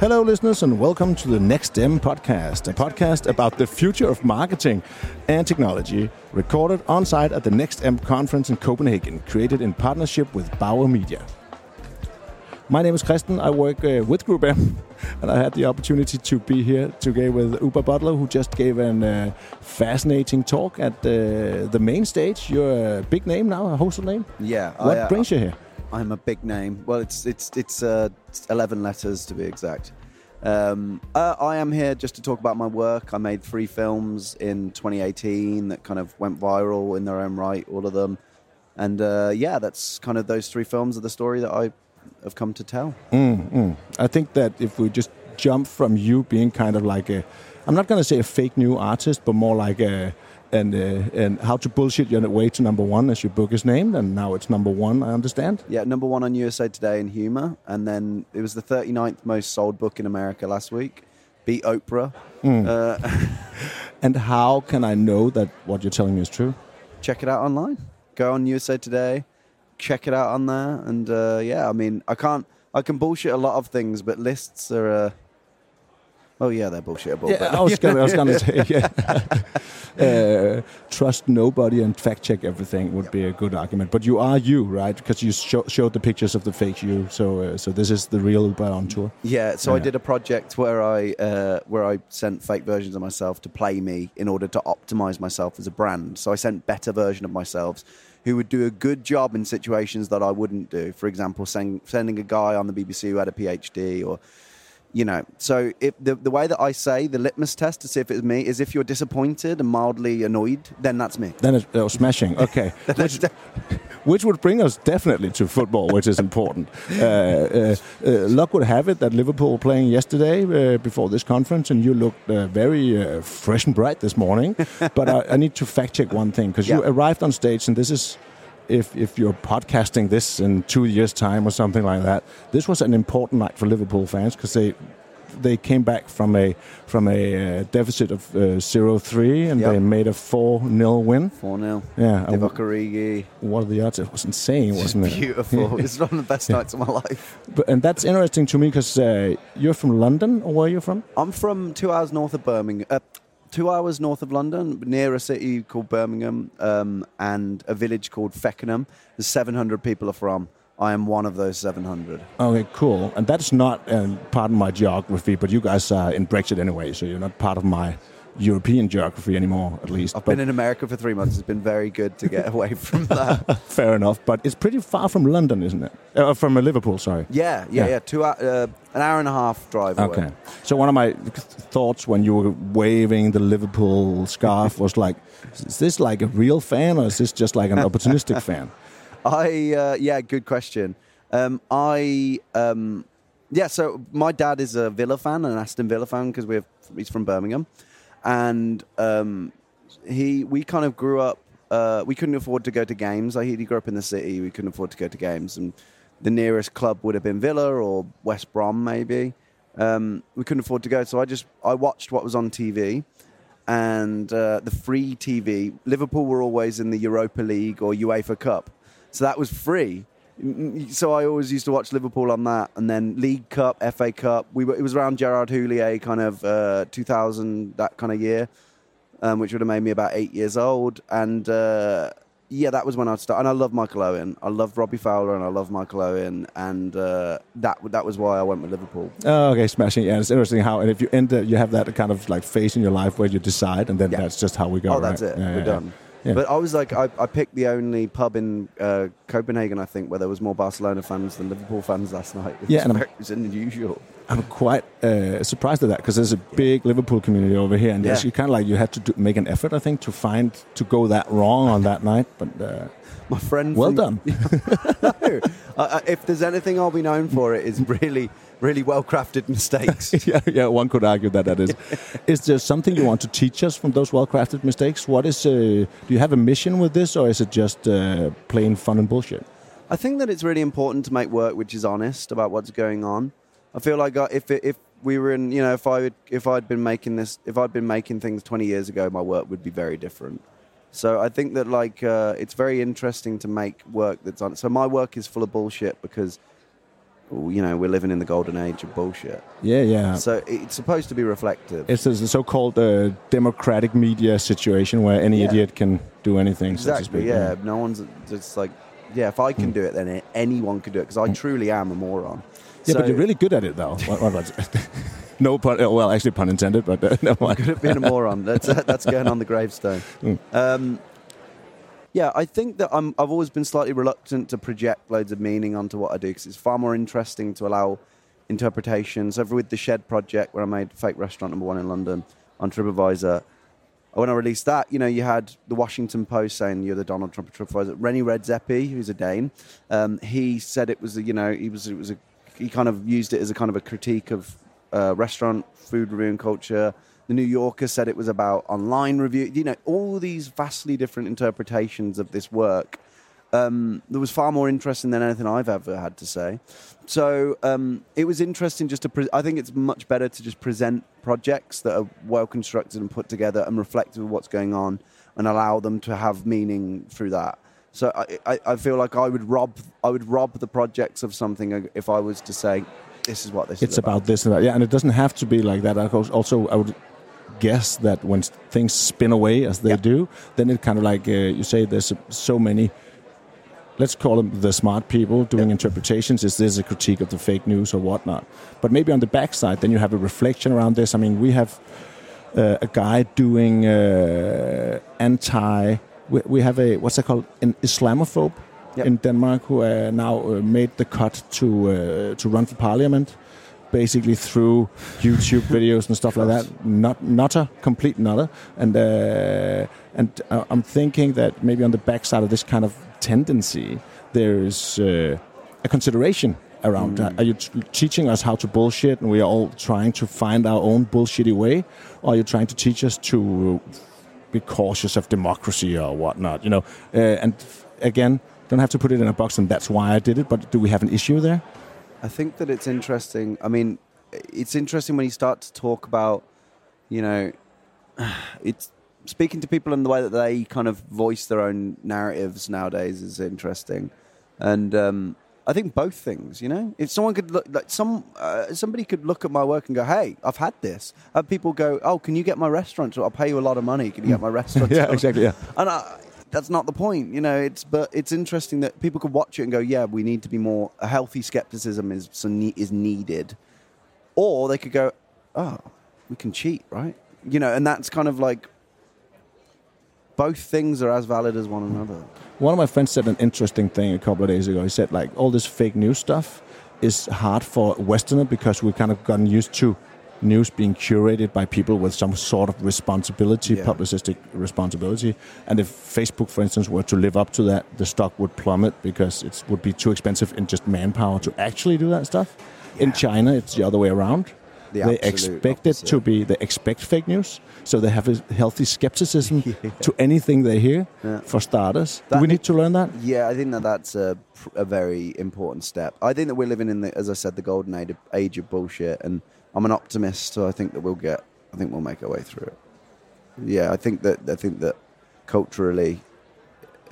Hello, listeners, and welcome to the Next M podcast, a podcast about the future of marketing and technology, recorded on site at the Next M conference in Copenhagen, created in partnership with Bauer Media. My name is Kristen. I work uh, with Group M, and I had the opportunity to be here today with Oobah Butler, who just gave a uh, fascinating talk at uh, the main stage. You're a big name now, a household name. Yeah. What I, uh, brings you here? I'm a big name. Well, it's it's it's uh, 11 letters to be exact. Um, uh, I am here just to talk about my work. I made three films in 2018 that kind of went viral in their own right, all of them. And uh, yeah, that's kind of those three films are the story that I have come to tell. I think that if we just jump from you being kind of like a, I'm not going to say a fake new artist, but more like a, and uh, and how to bullshit your way to number one, as your book is named, and now it's number one. I understand. Yeah, number one on USA Today in humor. And then it was the 39th most sold book in America last week. Beat Oprah. Uh, And how can I know that what you're telling me is true? check it out online. Go on USA Today, check it out on there, and uh, yeah, I mean, I can't, I can bullshit a lot of things, but lists are, uh, oh yeah, they're bullshitable. Yeah, I was gonna, I was gonna say, yeah. uh, trust nobody and fact check everything would be a good argument. But you are you, right? Because you show, showed the pictures of the fake you. So, uh, so this is the real Oobah on tour. Yeah, so I did a project where I uh, where I sent fake versions of myself to play me in order to optimize myself as a brand. So I sent better version of myself who would do a good job in situations that I wouldn't do. For example, send, sending a guy on the BBC who had a PhD or you know, so if the the way that I say the litmus test to see if it's me is if you're disappointed and mildly annoyed, then that's me. Then it's oh, smashing. Okay. which, which would bring us definitely to football, which is important. Uh, uh, uh, luck would have it that Liverpool were playing yesterday uh, before this conference, and you looked uh, very uh, fresh and bright this morning. but I, I need to fact check one thing because you arrived on stage, and this is. If, if you're podcasting this in two years' time or something like that, this was an important night for Liverpool fans because they they came back from a from a uh, deficit of uh, 0-3 and Yep. they made a 4-0 win. 4 0. Yeah, Divock what are the odds? It was insane, wasn't it? beautiful. it's one of the best nights of my life. But, and that's interesting to me because uh, you're from London, or where are you from? I'm from two hours north of Birmingham. Two hours north of London, near a city called Birmingham, um, and a village called Feckenham. There's 700 people are from. I am one of those 700. Okay, cool. And that's not, um, pardon my geography, but you guys are in Brexit anyway, so you're not part of my European geography anymore, at least. I've but been in America for three months. It's been very good to get away from that. fair enough. But it's pretty far from London, isn't it? Uh, from Liverpool, sorry. Yeah, yeah, Yeah. yeah. Two uh, an hour and a half drive away. Okay. So one of my thoughts when you were waving the Liverpool scarf was like, is this like a real fan or is this just like an opportunistic fan? I uh, yeah, good question. Um, I um, yeah, so my dad is a Villa fan, an Aston Villa fan because we're he's from Birmingham, and um, he we kind of grew up. Uh, we couldn't afford to go to games. Like, he grew up in the city. We couldn't afford to go to games, and the nearest club would have been Villa or West Brom, maybe. Um, we couldn't afford to go, so I just I watched what was on TV and uh, the free TV. Liverpool were always in the Europa League or UEFA Cup, so that was free. So I always used to watch Liverpool on that, and then League Cup, FA Cup. We were, it was around Gerard Houllier, kind of uh, 2000, that kind of year, um, which would have made me about eight years old. And uh, yeah, that was when I'd start. And I love Michael Owen. I love Robbie Fowler, and I love Michael Owen, and uh, that that was why I went with Liverpool. Oh, okay, smashing. Yeah, it's interesting how, and if you end, up, you have that kind of like phase in your life where you decide, and then Yeah. that's just how we go. Oh, right? that's it. Yeah, We're yeah, done. Yeah. But I was like, I, I picked the only pub in uh, Copenhagen, I think, where there was more Barcelona fans than Liverpool fans last night. It Yeah, and very, it was unusual. I'm quite uh, surprised at that because there's a big Liverpool community over here, and Yeah. you kind of like you had to do, make an effort, I think, to find to go that wrong on that night. But uh, My friend. well from- done. no, if there's anything I'll be known for, it is really, really well crafted mistakes. yeah, yeah, one could argue that that is. is there something you want to teach us from those well-crafted mistakes? What is? Uh, do you have a mission with this, or is it just uh, plain fun and bullshit? I think that it's really important to make work which is honest about what's going on. I feel like if it, if we were in, you know, if I would, if I'd been making this, if I'd been making things 20 years ago, my work would be very different. So I think that like uh, it's very interesting to make work that's on. So my work is full of bullshit because you know, we're living in the golden age of bullshit. Yeah, yeah. So it's supposed to be reflective. It's the so-called uh, democratic media situation where any Yeah. idiot can do anything. so to exactly. speak, yeah. No one's just like, yeah. If I Hmm. can do it, then anyone can do it because I truly am a moron. Yeah, but you're really good at it, though. What, what was it? no pun. Well, actually, pun intended. But uh, no, good at being a moron. That's that's going on the gravestone. Mm. Um, yeah, I think that I'm. I've always been slightly reluctant to project loads of meaning onto what I do because it's far more interesting to allow interpretations. Over with the Shed project, where I made fake restaurant number one in London on TripAdvisor. When I released that, you know, you had the Washington Post saying you're the Donald Trump of TripAdvisor. René Redzepi, who's a Dane, um, he said it was, a, you know, he was, it was a, he kind of used it as a kind of a critique of uh, restaurant food reviewing culture. The New Yorker said it was about online review. You know, all these vastly different interpretations of this work. Um, that was far more interesting than anything I've ever had to say. So um, it was interesting just to. Pre- I think it's much better to just present projects that are well constructed and put together and reflective of what's going on, and allow them to have meaning through that. So I, I, I feel like I would rob I would rob the projects of something if I was to say, this is what this it's is about this and that. Yeah, and it doesn't have to be like that. I Also, I would guess that when things spin away as they Yeah. do, then it kind of like uh, you say, there's so many. Let's call them the smart people doing Yeah. interpretations. Is this a critique of the fake news or whatnot? But maybe on the backside, then you have a reflection around this. I mean, we have uh, a guy doing uh, anti. We, we have a what's that called? An Islamophobe Yep. in Denmark who uh, now uh, made the cut to uh, to run for parliament, basically through YouTube videos and stuff like that. Not nutter, complete nutter, and uh, and uh, I'm thinking that maybe on the backside of this kind of tendency, there is uh, a consideration around that. Are you t- teaching us how to bullshit, and we are all trying to find our own bullshitty way, or are you trying to teach us to be cautious of democracy or whatnot? You know, uh, and again, don't have to put it in a box, and that's why I did it. But do we have an issue there? I think that it's interesting. I mean, it's interesting when you start to talk about, you know, it's speaking to people in the way that they kind of voice their own narratives nowadays is interesting, and um, I think both things. You know, if someone could look, like some uh, somebody could look at my work and go, "Hey, I've had this." Have people go, "Oh, can you get my restaurant? I'll pay you a lot of money. Can you get my restaurant?" yeah, exactly. Yeah. And I, that's not the point, you know. It's but it's interesting that people could watch it and go, "Yeah, we need to be more a healthy skepticism is is needed," or they could go, "Oh, we can cheat, right?" You know, and that's kind of like both things are as valid as one another. One of my friends said an interesting thing a couple of days ago. He said like all this fake news stuff is hard for Westerner because we've kind of gotten used to news being curated by people with some sort of responsibility, Yeah. publicistic responsibility. And if Facebook, for instance, were to live up to that, the stock would plummet because it would be too expensive in just manpower to actually do that stuff. In China, it's the other way around. The they expect it to be they expect fake news, so they have a healthy skepticism to anything they hear. Yeah. For starters, That do we need to learn that? Yeah, I think that that's a, a very important step. I think that we're living in the, as I said, the golden age of, age of bullshit, and I'm an optimist, so I think that we'll get, I think we'll make our way through it. Yeah, I think that I think that culturally,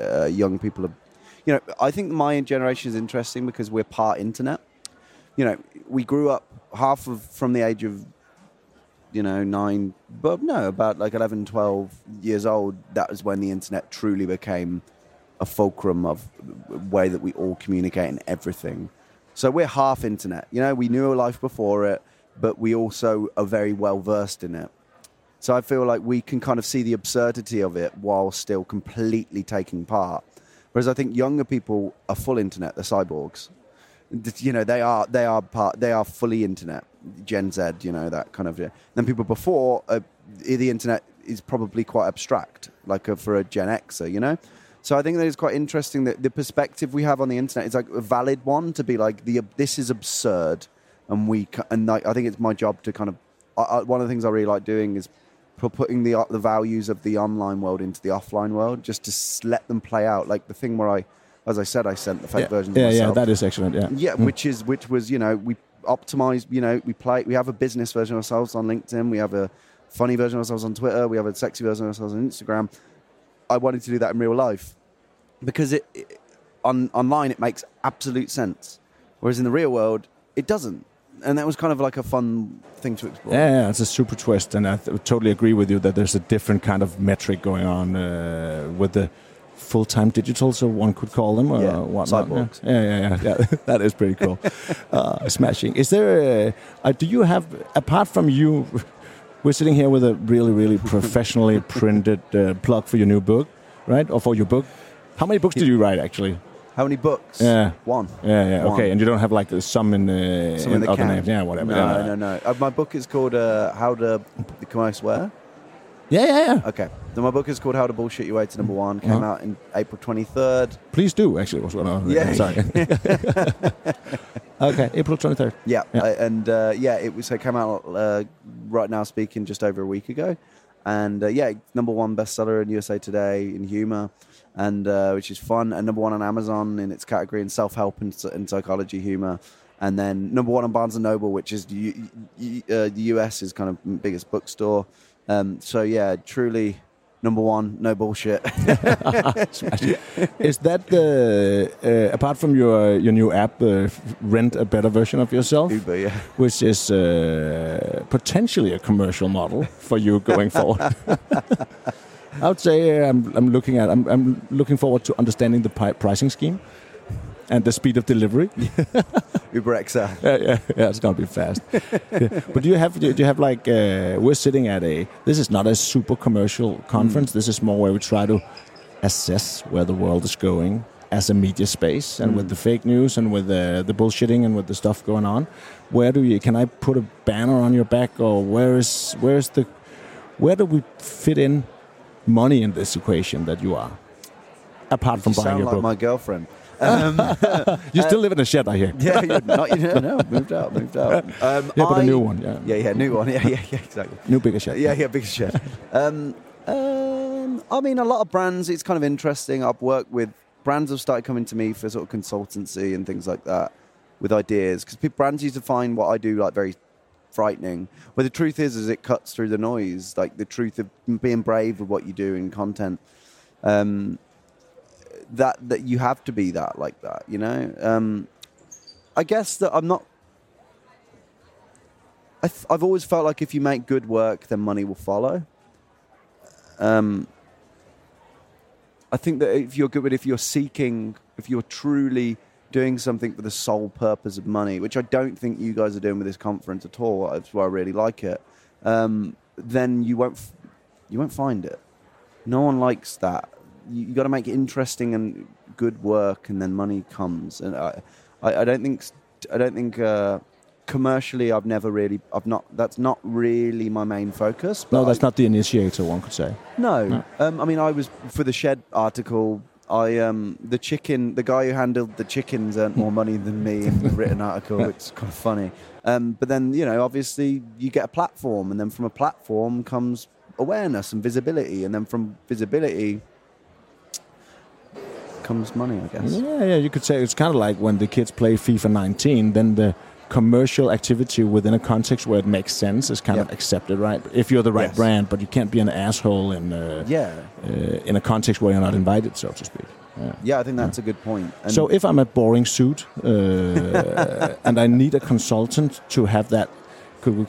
uh, young people are, you know, I think my generation is interesting because we're part internet. You know, we grew up half of from the age of you know, nine, but no, about like 11, 12 years old, that was when the internet truly became a fulcrum of way that we all communicate and everything. So we're half internet. You know, we knew a life before it, but we also are very well versed in it. So I feel like we can kind of see the absurdity of it while still completely taking part. Whereas I think younger people are full internet, they're cyborgs. You know, they are they are part they are fully internet. Gen Z, you know, that kind of. Yeah. Then people before uh, the internet is probably quite abstract, like a, for a Gen Xer, you know. So I think that it's quite interesting that the perspective we have on the internet is like a valid one to be like the this is absurd, and we and like, I think it's my job to kind of I, I, one of the things I really like doing is putting the the values of the online world into the offline world, just to let them play out. Like the thing where I, as I said, I sent the fake yeah, versions. yeah, of yeah, that is excellent. Yeah, Yeah, Mm. which is which was you know we optimize you know we play we have a business version of ourselves on LinkedIn, we have a funny version of ourselves on Twitter, we have a sexy version of ourselves on Instagram. I wanted to do that in real life because it, it on online it makes absolute sense, whereas in the real world it doesn't, and that was kind of like a fun thing to explore. Yeah, yeah, it's a super twist, and I th- totally agree with you that there's a different kind of metric going on uh, with the full-time digital, so one could call them, or Yeah, whatnot. cyborgs. Yeah, yeah, yeah, yeah. that is pretty cool. uh, smashing. Is there? A, uh, do you have apart from you? We're sitting here with a really, really professionally printed uh, plug for your new book, right? Or for your book. How many books did you write actually? How many books? Yeah. One. Yeah, yeah, One. okay. And you don't have like some in, uh, Some in the other can. names, yeah, whatever. No, yeah, no, no. Uh, my book is called uh, How to Can I swear? Yeah, yeah, yeah. Okay. So my book is called How to Bullshit Your Way to Number One. Came Uh-huh. out in April 23rd. Please do. Actually, was what I was Yeah. Sorry. okay, April twenty third. Yeah, Yeah. uh, and uh, yeah, it was. It came out uh, right now, speaking just over a week ago, and uh, yeah, number one bestseller in USA Today in humor, and uh, which is fun, and number one on Amazon in its category in self help and, and psychology humor, and then number one on Barnes and Noble, which is U- U- uh, the US's kind of biggest bookstore. Um, so yeah, truly number one, no bullshit. Is that the uh, apart from your your new app, uh, rent a better version of yourself, Uber, yeah. which is uh, potentially a commercial model for you going forward? I would say uh, I'm, I'm looking at I'm, I'm looking forward to understanding the pricing scheme and the speed of delivery. Uber XL. yeah, yeah, yeah, it's gonna be fast. Yeah. But do you have do you have like uh, we're sitting at a this is not a super commercial conference. This is more where we try to assess where the world is going as a media space and with Mm. the fake news and with the the bullshitting and with the stuff going on. Where do you can I put a banner on your back or where is where is the where do we fit in money in this equation that you are? Apart from You buying sound your like book, my girlfriend. Um, you still live in a shed, I hear. yeah, you're not, you know, no, moved out, moved out. Um, Yeah, but a I- new one. Yeah, Yeah, yeah, new one. Yeah, yeah, yeah, exactly. new bigger shed. Yeah, yeah, big shed. um, um, I mean, a lot of brands. It's kind of interesting. I've worked with brands have started coming to me for sort of consultancy and things like that with ideas because brands used to find what I do like very frightening. But the truth is, is it cuts through the noise. Like the truth of being brave with what you do in content. Um, that that you have to be that like that. You know. Um, I guess that I'm not I I've always felt like if you make good work, then money will follow. Um, I think that if you're good, but if you're seeking, if you're truly doing something for the sole purpose of money, which I don't think you guys are doing with this conference at all, that's why I really like it. Um, then you won't, f- you won't find it. No one likes that. You, you got to make interesting and good work, and then money comes. And I, I, I don't think, I don't think. Uh, commercially i've never really i've not that's not really my main focus No, that's I- not the initiator. One could say. no, No. Um, I mean, I was for the shed article. I um, the chicken, the guy who handled the chickens earned more money than me in the written article. It's kind of funny. Um, but then you know, obviously, you get a platform, and then from a platform comes awareness and visibility, and then from visibility comes money. I guess. Yeah, yeah. You could say it's kind of like when the kids play FIFA 19. Then the commercial activity within a context where it makes sense is kind of accepted, right? If you're the right Yes. brand, but you can't be an asshole in uh, Yeah, uh, in a context where you're not invited, so to speak. Yeah. yeah. I think that's a good point. And so if I'm a boring suit uh, and I need a consultant to have that, could we?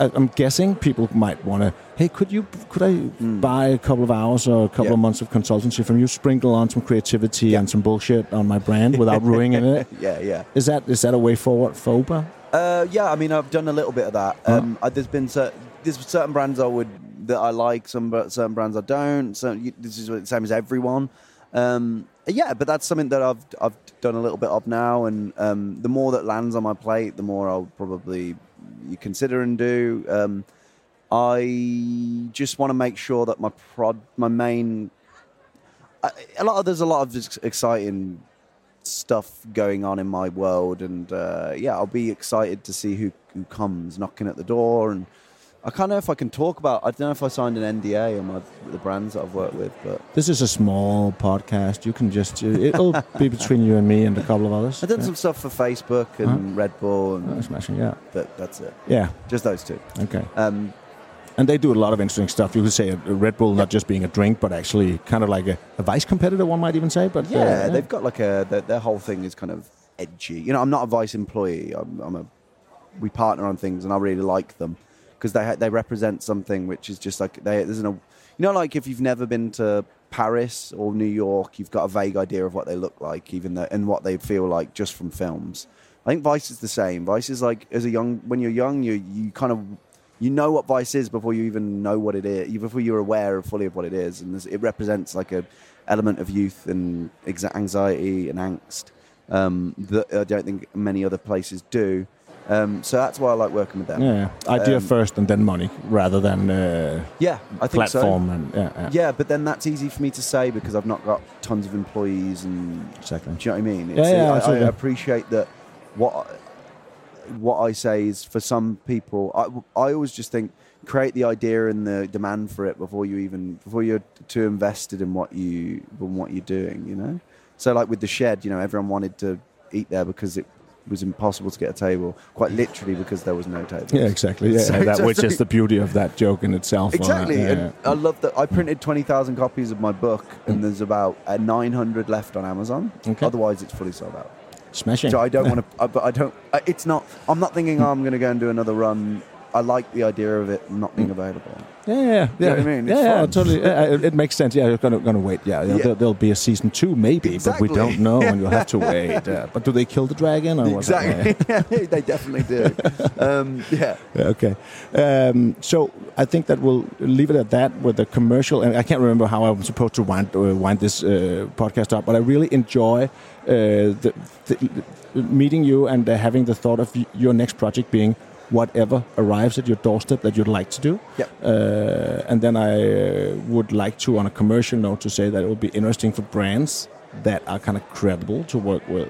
I'm guessing people might want to. Hey, could you? Could I buy a couple of hours or a couple Mm. Yeah. of months of consultancy from you? Sprinkle on some creativity Yeah. and some bullshit on my brand without ruining it. yeah, yeah. Is that is that a way forward for Oobah? Uh, yeah, I mean, I've done a little bit of that. Um, I, there's been cer- there's certain brands I would that I like, some br- certain brands I don't. So this is the same as everyone. Um, yeah, but that's something that I've I've done a little bit of now, and um, the more that lands on my plate, the more I'll probably you consider and do. Um, I just want to make sure that my prod, my main, I, a lot of there's a lot of exciting stuff going on in my world, and uh, yeah, I'll be excited to see who who comes knocking at the door. And I can't know if I can talk about. I don't know if I signed an NDA on my the brands that I've worked with, but This is a small podcast. You can just it'll be between you and me and a couple of others. I've done yeah. some stuff for Facebook and Red Bull, and Oh, smashing, yeah, but that's it. yeah, Just those two. okay. Um, And they do a lot of interesting stuff. You could say a, Red Bull not just being a drink, but actually kind of like a, a vice competitor. One might even say. But uh, yeah, they've got like a their, their whole thing is kind of edgy. You know, I'm not a Vice employee. I'm, I'm a we partner on things, and I really like them because they they represent something which is just like they there's no you know like if you've never been to Paris or New York, you've got a vague idea of what they look like, even though and what they feel like just from films. I think Vice is the same. Vice is like as a young when you're young, you you kind of you know what Vice is before you even know what it is, before you're aware of fully of what it is, and it represents like a element of youth and anxiety and angst um, that I don't think many other places do. Um, so that's why I like working with them. Yeah, idea Um, first and then money, rather than uh, Yeah, I think platform so. and yeah, yeah, Yeah, but then that's easy for me to say because I've not got tons of employees and exactly. Do you know what I mean? Yeah, yeah, I, I appreciate that. What what I say is for some people, I, I always just think create the idea and the demand for it before you even before you're too invested in what you in what you're doing. You know, so like with the shed, you know, everyone wanted to eat there because it was impossible to get a table, quite literally because there was no table. Yeah, exactly. Yeah, So that, just which is the beauty of that joke in itself. Exactly, yeah, and I love that. I printed twenty thousand copies of my book, and there's about uh, nine hundred left on Amazon. Okay. Otherwise, it's fully sold out. smashing. So I don't want to, but I don't. It's not. I'm not thinking oh, I'm going to go and do another run. I like the idea of it not being available. Yeah, yeah, yeah. know what I mean? Yeah, It's yeah, fun. totally. Yeah, it, it makes sense. Yeah, you're gonna gonna wait. Yeah, Yeah. There, there'll be a season two, maybe, Exactly. but we don't know, and you'll have to wait. Yeah. But do they kill the dragon? Or? Exactly. Yeah, they definitely do. Um, yeah. Yeah, okay. Um, so I think that we'll leave it at that with the commercial. And I can't remember how I'm supposed to wind, uh, wind this uh, podcast up, but I really enjoy uh, the, the, meeting you and uh, having the thought of y- your next project being whatever arrives at your doorstep that you'd like to do. Yep. Uh, and then I uh, would like to, on a commercial note, to say that it would be interesting for brands that are kind of credible to work with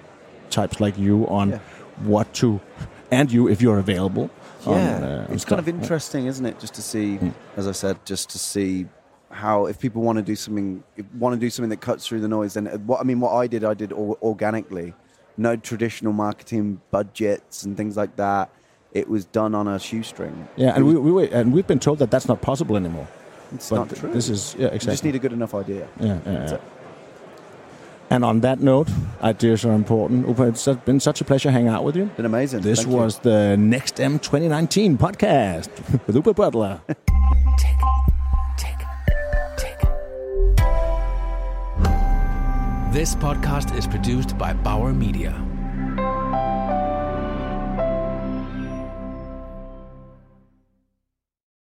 types like you on Yeah. what to, and you if you're available. on, Yeah, uh, it's stuff. kind of interesting, isn't it? Just to see, Mm. as I said, just to see how if people want to do something, want to do something that cuts through the noise. Then uh, what I mean, what I did, I did organically, no traditional marketing budgets and things like that. It was done on a shoestring. Yeah, and we, we were, and we've been told that that's not possible anymore. it's but not true. this is yeah You just need a good enough idea. yeah, yeah, yeah. And on that note, ideas are important. Oobah, it's been such a pleasure hanging out with you. Been amazing. This Thank you. was the Next M 2019 podcast with Oobah Butler. Tick, tick, tick. This podcast is produced by Bauer Media.